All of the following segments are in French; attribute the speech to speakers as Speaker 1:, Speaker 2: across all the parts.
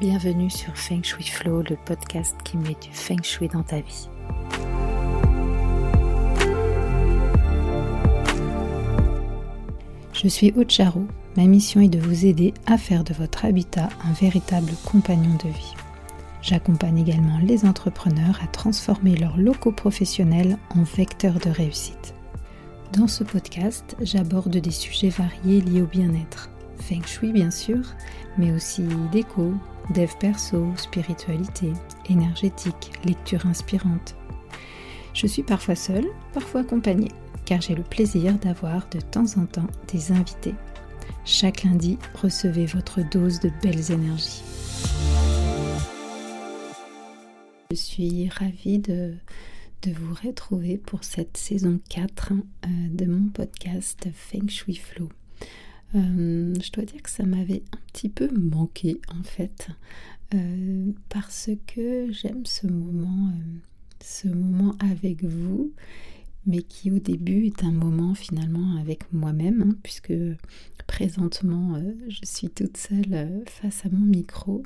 Speaker 1: Bienvenue sur Feng Shui Flow, le podcast qui met du Feng Shui dans ta vie. Je suis Ocharo. Ma mission est de vous aider à faire de votre habitat un véritable compagnon de vie. J'accompagne également les entrepreneurs à transformer leurs locaux professionnels en vecteurs de réussite. Dans ce podcast, j'aborde des sujets variés liés au bien-être. Feng Shui bien sûr, mais aussi déco, dev perso, spiritualité, énergétique, lecture inspirante. Je suis parfois seule, parfois accompagnée, car j'ai le plaisir d'avoir de temps en temps des invités. Chaque lundi, recevez votre dose de belles énergies. Je suis ravie de, de vous retrouver pour cette saison 4 euh, de mon podcast Feng Shui Flow. Euh, je dois dire que ça m'avait un petit peu manqué en fait, euh, parce que j'aime ce moment, euh, ce moment avec vous, mais qui au début est un moment finalement avec moi-même, hein, puisque présentement je suis toute seule face à mon micro,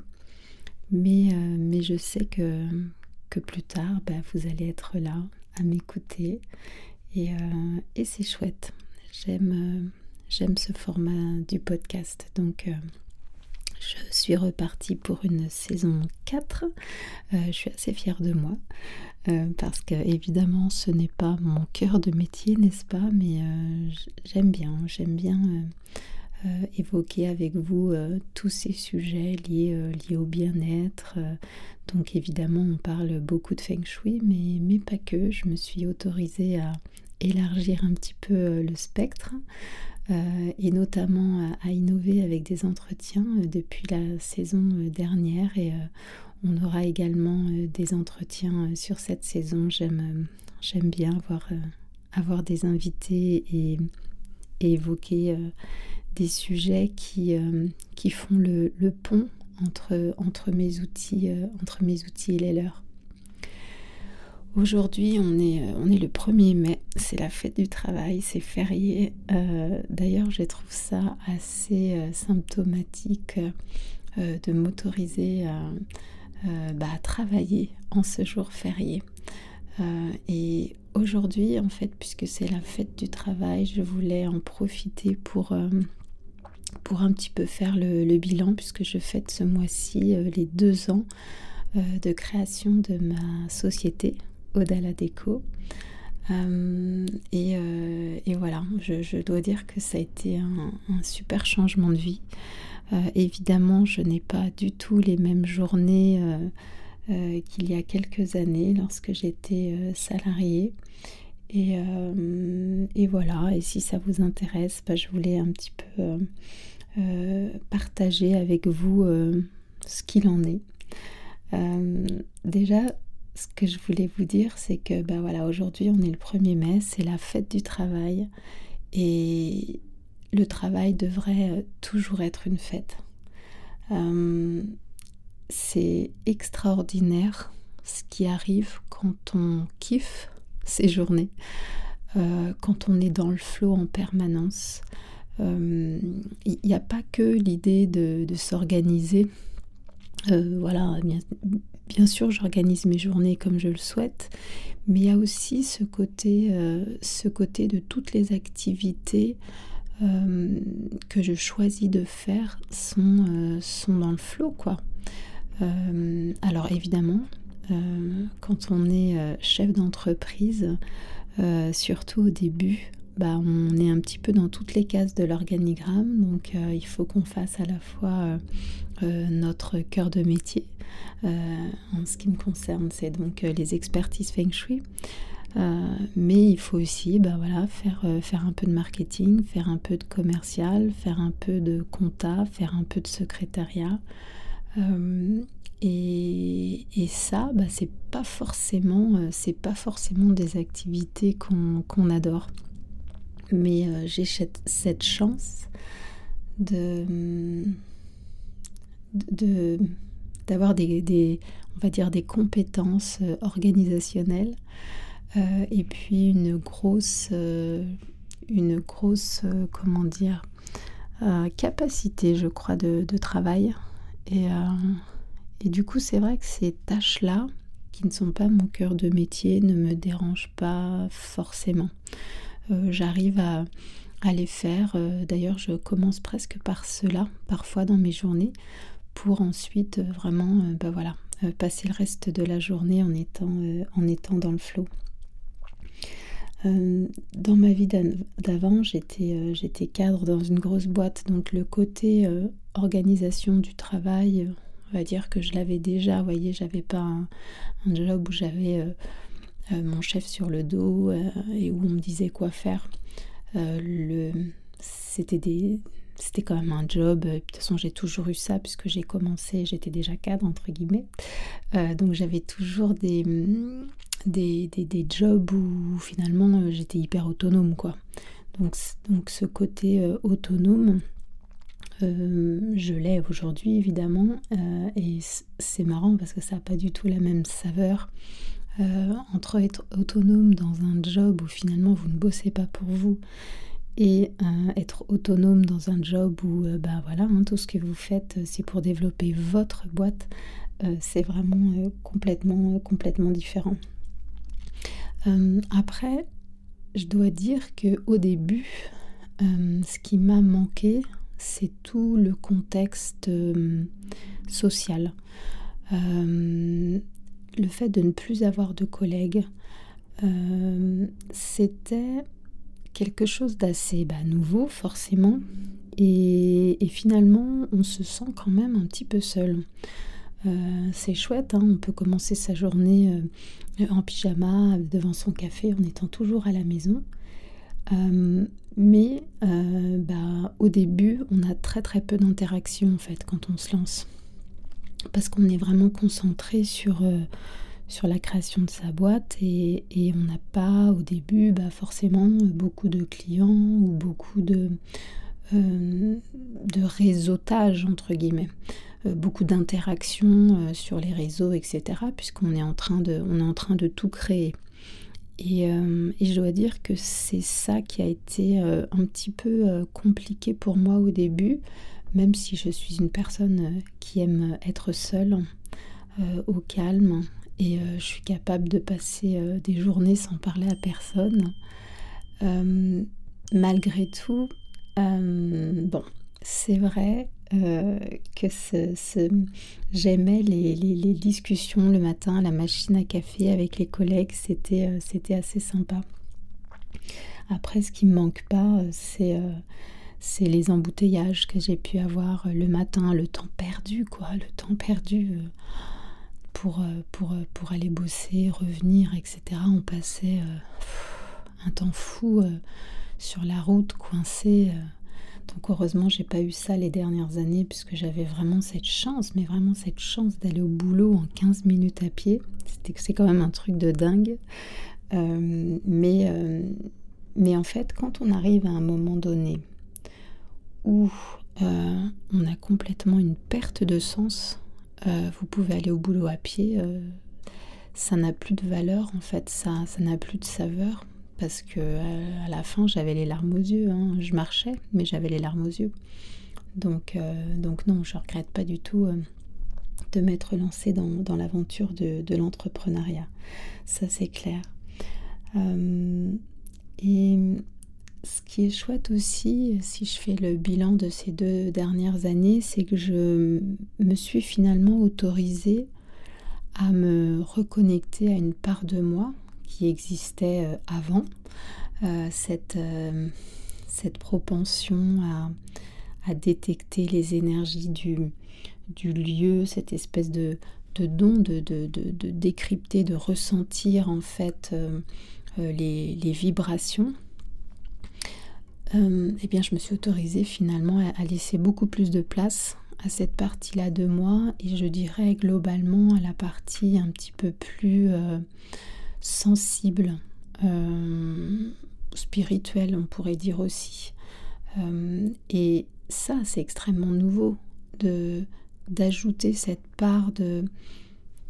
Speaker 1: mais, mais je sais que, que plus tard bah, vous allez être là à m'écouter. Et, et c'est chouette. J'aime J'aime ce format du podcast. Donc, euh, je suis repartie pour une saison 4. Euh, je suis assez fière de moi. Euh, parce que évidemment ce n'est pas mon cœur de métier, n'est-ce pas? Mais j'aime bien, j'aime bien évoquer avec vous tous ces sujets liés, liés au bien-être. donc évidemment on parle beaucoup de feng shui, mais, mais pas que. Je me suis autorisée à élargir un petit peu le spectre. Euh, et notamment à, innover avec des entretiens euh, depuis la saison euh, dernière et on aura également des entretiens sur cette saison. J'aime, j'aime bien avoir, avoir des invités et, évoquer des sujets qui, qui font le, le, pont entre, entre, mes outils, entre mes outils et les leurs. Aujourd'hui, on est, euh, on est le 1er mai, c'est la fête du travail, c'est férié. Euh, d'ailleurs, je trouve ça assez euh, symptomatique de m'autoriser bah, à travailler en ce jour férié. et aujourd'hui, en fait, puisque c'est la fête du travail, je voulais en profiter pour, pour un petit peu faire le, le, bilan, puisque je fête ce mois-ci les deux ans de création de ma société Odala Déco. Euh, euh, et, voilà, je, dois dire que ça a été un, super changement de vie. Euh, évidemment, je n'ai pas du tout les mêmes journées qu'il y a quelques années lorsque j'étais salariée. Et, voilà, et si ça vous intéresse, bah, je voulais un petit peu partager avec vous ce qu'il en est. déjà, ce que je voulais vous dire, c'est que bah voilà, aujourd'hui on est le 1er mai, c'est la fête du travail et le travail devrait euh, toujours être une fête. Euh, c'est extraordinaire ce qui arrive quand on kiffe ces journées, euh, quand on est dans le flot en permanence. Il n'y a pas que l'idée de, s'organiser. voilà, Bien sûr, j'organise mes journées comme je le souhaite, mais il y a aussi ce côté, euh, de toutes les activités euh, que je choisis de faire sont, euh, dans le flot, alors évidemment, quand on est chef d'entreprise, surtout au début, bah, on est un petit peu dans toutes les cases de l'organigramme, donc il faut qu'on fasse à la fois notre cœur de métier, euh, en ce qui me concerne, c'est donc euh, les expertises feng shui. Euh, mais il faut aussi bah faire, faire un peu de marketing, faire un peu de commercial, faire un peu de compta, faire un peu de secrétariat. Et, ça, bah, c'est pas forcément des activités qu'on adore. Mais j'ai cette chance de, d'avoir des, on va dire des compétences euh, organisationnelles euh, et puis une grosse, euh, une grosse comment dire, capacité, je crois, de, travail. Et, Et du coup, c'est vrai que ces tâches-là, qui ne sont pas mon cœur de métier, ne me dérangent pas forcément. Euh, j'arrive à, les faire. Euh, d'ailleurs, je commence presque par cela, parfois dans mes journées, pour ensuite vraiment bah voilà, passer le reste de la journée en étant, dans le flot. dans ma vie d'avant, j'étais, cadre dans une grosse boîte, donc le côté organisation du travail, on va dire que je l'avais déjà, vous voyez, j'avais pas un, job où j'avais euh, euh, mon chef sur le dos euh, et où on me disait quoi faire. le, c'était c'était quand même un job. De toute façon, j'ai toujours eu ça puisque j'ai commencé, j'étais déjà cadre entre guillemets. donc j'avais toujours des, des, des, des, jobs où finalement j'étais hyper autonome quoi. Donc, donc ce côté autonome, euh, je l'ai aujourd'hui évidemment euh, et c'est marrant parce que ça n'a pas du tout la même saveur euh, entre être autonome dans un job où finalement vous ne bossez pas pour vous et être autonome dans un job où bah voilà hein, tout ce que vous faites c'est pour développer votre boîte c'est vraiment complètement complètement différent après je dois dire que au début ce qui m'a manqué c'est tout le contexte euh, social. Euh, le fait de ne plus avoir de collègues, euh, c'était quelque chose d'assez bah, nouveau forcément. Et, finalement, on se sent quand même un petit peu seul. c'est chouette, hein, on peut commencer sa journée en pyjama devant son café en étant toujours à la maison. Mais euh, bah, au début, on a très très peu d'interaction en fait quand on se lance. Parce qu'on est vraiment concentré sur, euh, sur la création de sa boîte et, on n'a pas au début bah, forcément beaucoup de clients ou beaucoup de, euh, de réseautage entre guillemets. beaucoup d'interactions sur les réseaux, etc. Puisqu'on est, en train de, on est en train de tout créer. Euh, et, je dois dire que c'est ça qui a été euh, un petit peu euh, compliqué pour moi au début, même si je suis une personne qui aime être seule, au calme, et je suis capable de passer des journées sans parler à personne. malgré tout, bon, c'est vrai euh, que j'aimais les, discussions le matin à la machine à café avec les collègues, c'était, euh, assez sympa. Après, ce qui me manque pas, euh, c'est, c'est les embouteillages que j'ai pu avoir le matin, le temps perdu, quoi, le temps perdu pour, pour, pour aller bosser, revenir, etc. On passait un temps fou sur la route, coincé. Donc heureusement, j'ai pas eu ça les dernières années puisque j'avais vraiment cette chance, mais vraiment cette chance d'aller au boulot en 15 minutes à pied. C'est quand même un truc de dingue. Euh, mais, euh, mais en fait, quand on arrive à un moment donné où euh, on a complètement une perte de sens, vous pouvez aller au boulot à pied, ça n'a plus de valeur en fait, ça n'a plus de saveur parce que euh, à la fin j'avais les larmes aux yeux. Hein. Je marchais, mais j'avais les larmes aux yeux. Donc, euh, donc non, je regrette pas du tout euh, de m'être lancée dans, l'aventure de, l'entrepreneuriat. Ça c'est clair. et ce qui est chouette aussi, si je fais le bilan de ces deux dernières années, c'est que je me suis finalement autorisée à me reconnecter à une part de moi qui existait euh, avant, euh, cette, euh, cette propension à, à, détecter les énergies du, du lieu, cette espèce de, de don de, de, de, décrypter, de ressentir en fait les, les, vibrations, eh bien je me suis autorisée finalement à, laisser beaucoup plus de place à cette partie-là de moi et je dirais globalement à la partie un petit peu plus sensible, euh, spirituel, on pourrait dire aussi. Euh, et ça, c'est extrêmement nouveau de d'ajouter cette part de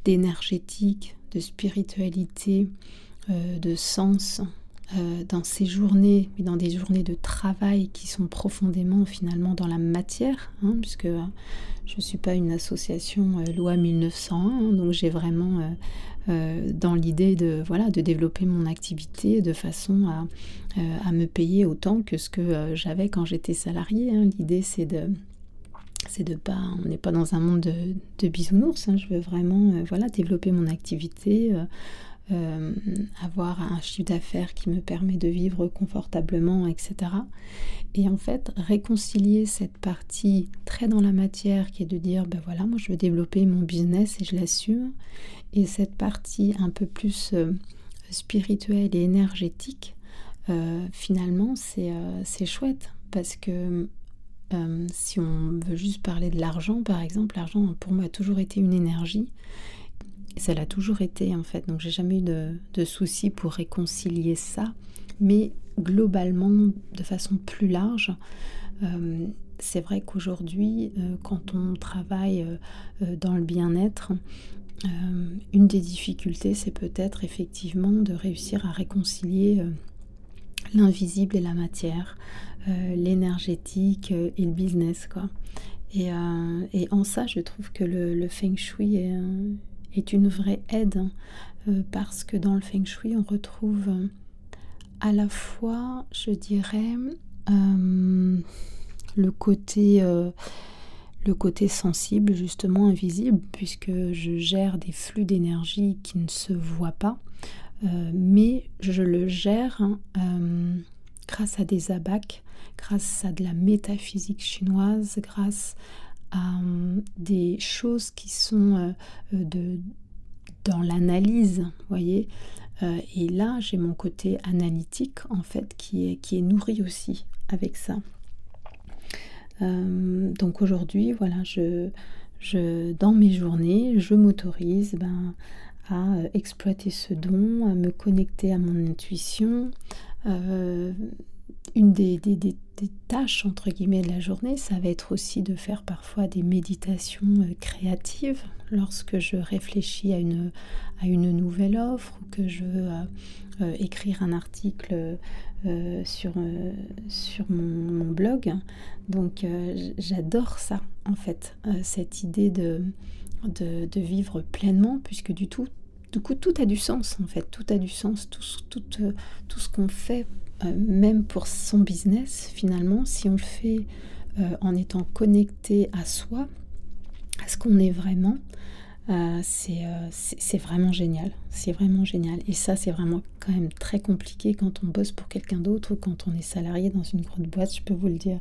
Speaker 1: d'énergétique, de spiritualité, euh, de sens dans ces journées, mais dans des journées de travail qui sont profondément finalement dans la matière, hein, puisque je ne suis pas une association loi 1901, hein, donc j'ai vraiment dans l'idée de, voilà, de développer mon activité de façon à, à me payer autant que ce que j'avais quand j'étais salariée. Hein. L'idée c'est de c'est de pas, on n'est pas dans un monde de, bisounours. Je veux vraiment, voilà, développer mon activité, euh, avoir un chiffre d'affaires qui me permet de vivre confortablement, etc. Et en fait, réconcilier cette partie très dans la matière qui est de dire, ben voilà, moi je veux développer mon business et je l'assume, et cette partie un peu plus euh, spirituelle et énergétique, euh, finalement, c'est chouette. Parce que si on veut juste parler de l'argent, par exemple, l'argent pour moi a toujours été une énergie ça l'a toujours été en fait, donc j'ai jamais eu de, soucis pour réconcilier ça. Mais globalement, de façon plus large, euh, c'est vrai qu'aujourd'hui, euh, quand on travaille euh, dans le bien-être, une des difficultés, c'est peut-être effectivement de réussir à réconcilier l'invisible et la matière, l'énergétique et le business. Quoi. Et, en ça, je trouve que le, le feng shui est est une vraie aide hein, euh, parce que dans le feng shui, on retrouve euh, à la fois, je dirais, euh, le côté le côté sensible, justement invisible, puisque je gère des flux d'énergie qui ne se voient pas, mais je le gère hein, grâce à des abacs, grâce à de la métaphysique chinoise, grâce des choses qui sont euh, de, dans l'analyse, voyez. Euh, et là, j'ai mon côté analytique, en fait, qui est, qui est nourri aussi avec ça. Euh, donc aujourd'hui, voilà, je, je, dans mes journées, je m'autorise ben, à exploiter ce don, à me connecter à mon intuition, une des, tâches entre guillemets de la journée, ça va être aussi de faire parfois des méditations euh, créatives lorsque je réfléchis à une, à une nouvelle offre ou que je veux euh, euh, écrire un article sur, sur mon, blog. Donc j'adore ça en fait, cette idée de, de, vivre pleinement puisque du tout, du coup tout a du sens en fait, tout a du sens, tout, tout, tout ce qu'on fait même pour son business, finalement, si on le fait euh, en étant connecté à soi, à ce qu'on est vraiment, euh, c'est vraiment génial. C'est vraiment génial. Et ça, c'est vraiment quand même très compliqué quand on bosse pour quelqu'un d'autre ou quand on est salarié dans une grande boîte, je peux vous le dire.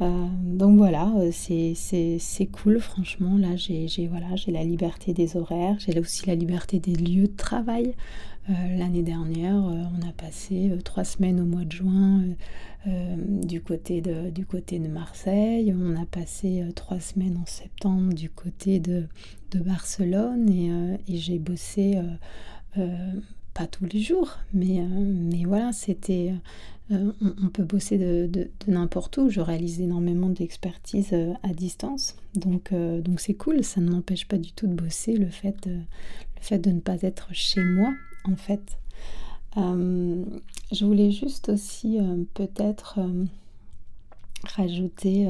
Speaker 1: Donc voilà, c'est cool, franchement. Là, j'ai voilà, la liberté des horaires, j'ai aussi la liberté des lieux de travail. Euh, l'année dernière, euh, on a passé euh, trois semaines au mois de juin du, côté de, du côté de Marseille. On a passé trois semaines en septembre du côté de, Barcelone et, j'ai bossé pas tous les jours, mais, mais voilà, c'était. On, peut bosser de, n'importe où. Je réalise énormément d'expertise à distance, donc donc c'est cool. Ça ne m'empêche pas du tout de bosser. Le fait, de ne pas être chez moi, en fait. Euh, je voulais juste aussi euh, peut-être euh, rajouter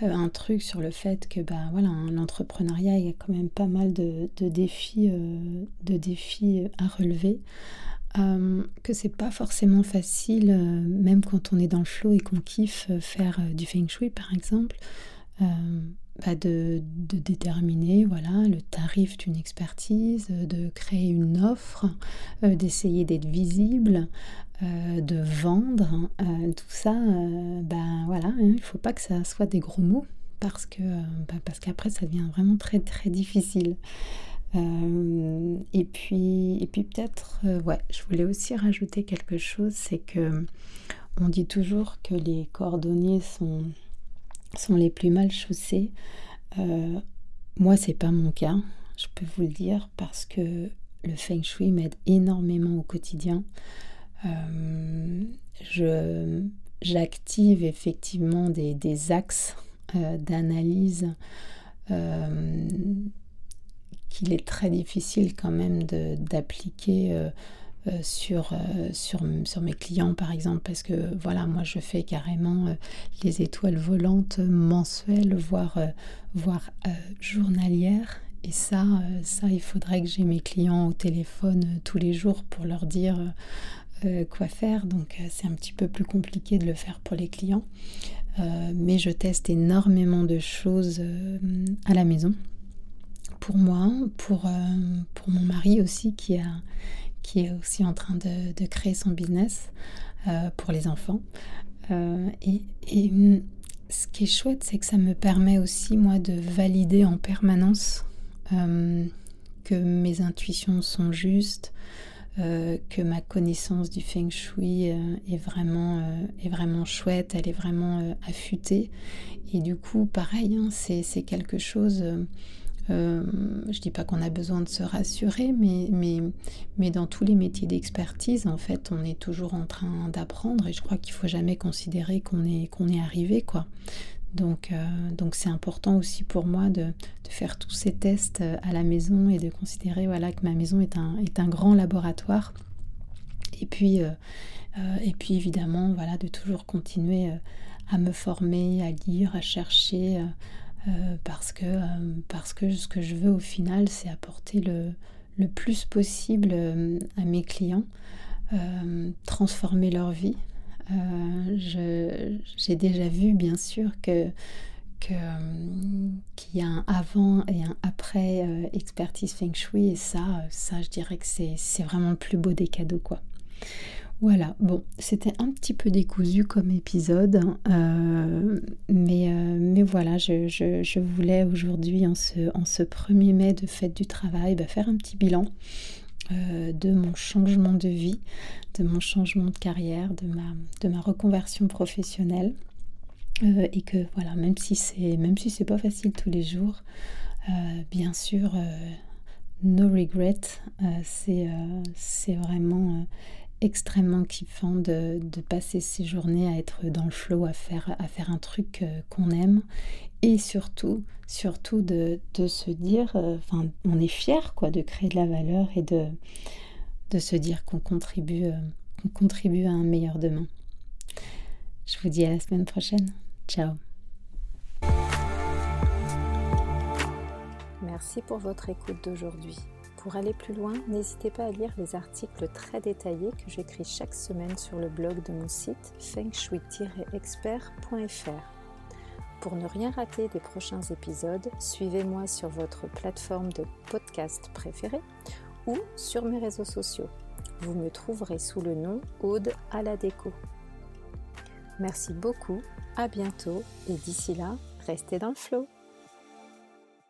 Speaker 1: un truc sur le fait que bah, voilà, l'entrepreneuriat, il y a quand même pas mal de, défis, de défis à relever. Que c'est pas forcément facile, même quand on est dans le flow et qu'on kiffe faire du feng shui par exemple, bah, de, déterminer voilà, le tarif d'une expertise, de créer une offre, euh, d'essayer d'être visible, euh, de vendre, euh, tout ça, ben voilà, hein, il ne faut pas que ça soit des gros mots parce que bah, parce qu'après ça devient vraiment très très difficile. Et puis, et puis peut-être, ouais, je voulais aussi rajouter quelque chose, c'est que on dit toujours que les coordonnées sont sont les plus mal chaussés. Euh, moi, c'est pas mon cas, je peux vous le dire, parce que le feng shui m'aide énormément au quotidien. Euh, j'active effectivement des, axes euh, d'analyse qu'il est très difficile quand même d'appliquer sur, sur, sur, mes clients par exemple parce que voilà moi je fais carrément les étoiles volantes mensuelles voire, voire journalières. Et ça, ça il faudrait que j'ai mes clients au téléphone tous les jours pour leur dire quoi faire. Donc c'est un petit peu plus compliqué de le faire pour les clients. Mais je teste énormément de choses à la maison pour moi, pour, euh, pour mon mari aussi qui, a, qui est aussi en train de, créer son business euh, pour les enfants. Euh, et, et, ce qui est chouette, c'est que ça me permet aussi, moi, de valider en permanence que mes intuitions sont justes, que ma connaissance du feng shui est, vraiment, est vraiment chouette, elle est vraiment affûtée. Et du coup, pareil, hein, c'est quelque chose euh, je dis pas qu'on a besoin de se rassurer, mais, mais, mais dans tous les métiers d'expertise, en fait, on est toujours en train d'apprendre et je crois qu'il faut jamais considérer qu'on est, est arrivé, quoi. Donc, euh, donc c'est important aussi pour moi de, de, faire tous ces tests euh, à la maison et de considérer voilà, que ma maison est un, est un grand laboratoire. Et puis, et puis évidemment, voilà, de toujours continuer à me former, à lire, à chercher, euh, parce, que, euh, parce que ce que je veux au final, c'est apporter le, le, plus possible euh, à mes clients, transformer leur vie. J'ai déjà vu, bien sûr, que qu'il y a un avant et un après expertise feng shui et ça, ça je dirais que c'est vraiment le plus beau des cadeaux quoi. Voilà, bon, c'était un petit peu décousu comme épisode, euh, mais, euh, mais voilà, je, voulais aujourd'hui, en ce, en ce 1er mai de fête du travail, bah, faire un petit bilan euh, de mon changement de vie, de mon changement de carrière, de ma, reconversion professionnelle. et que voilà, même si c'est même si c'est pas facile tous les jours, bien sûr, no regret, c'est vraiment extrêmement kiffant de, passer ces journées à être dans le flow, à faire, un truc euh, qu'on aime et surtout, surtout de, se dire, euh, on est fier quoi, de créer de la valeur et de, de se dire qu'on contribue, euh, qu'on contribue à un meilleur demain. Je vous dis à la semaine prochaine. Ciao.
Speaker 2: Merci pour votre écoute d'aujourd'hui. Pour aller plus loin, n'hésitez pas à lire les articles très détaillés que j'écris chaque semaine sur le blog de mon site fengshui-expert.fr. Pour ne rien rater des prochains épisodes, suivez-moi sur votre plateforme de podcast préférée ou sur mes réseaux sociaux. Vous me trouverez sous le nom Aude à la déco. Merci beaucoup, à bientôt et d'ici là, restez dans le flow.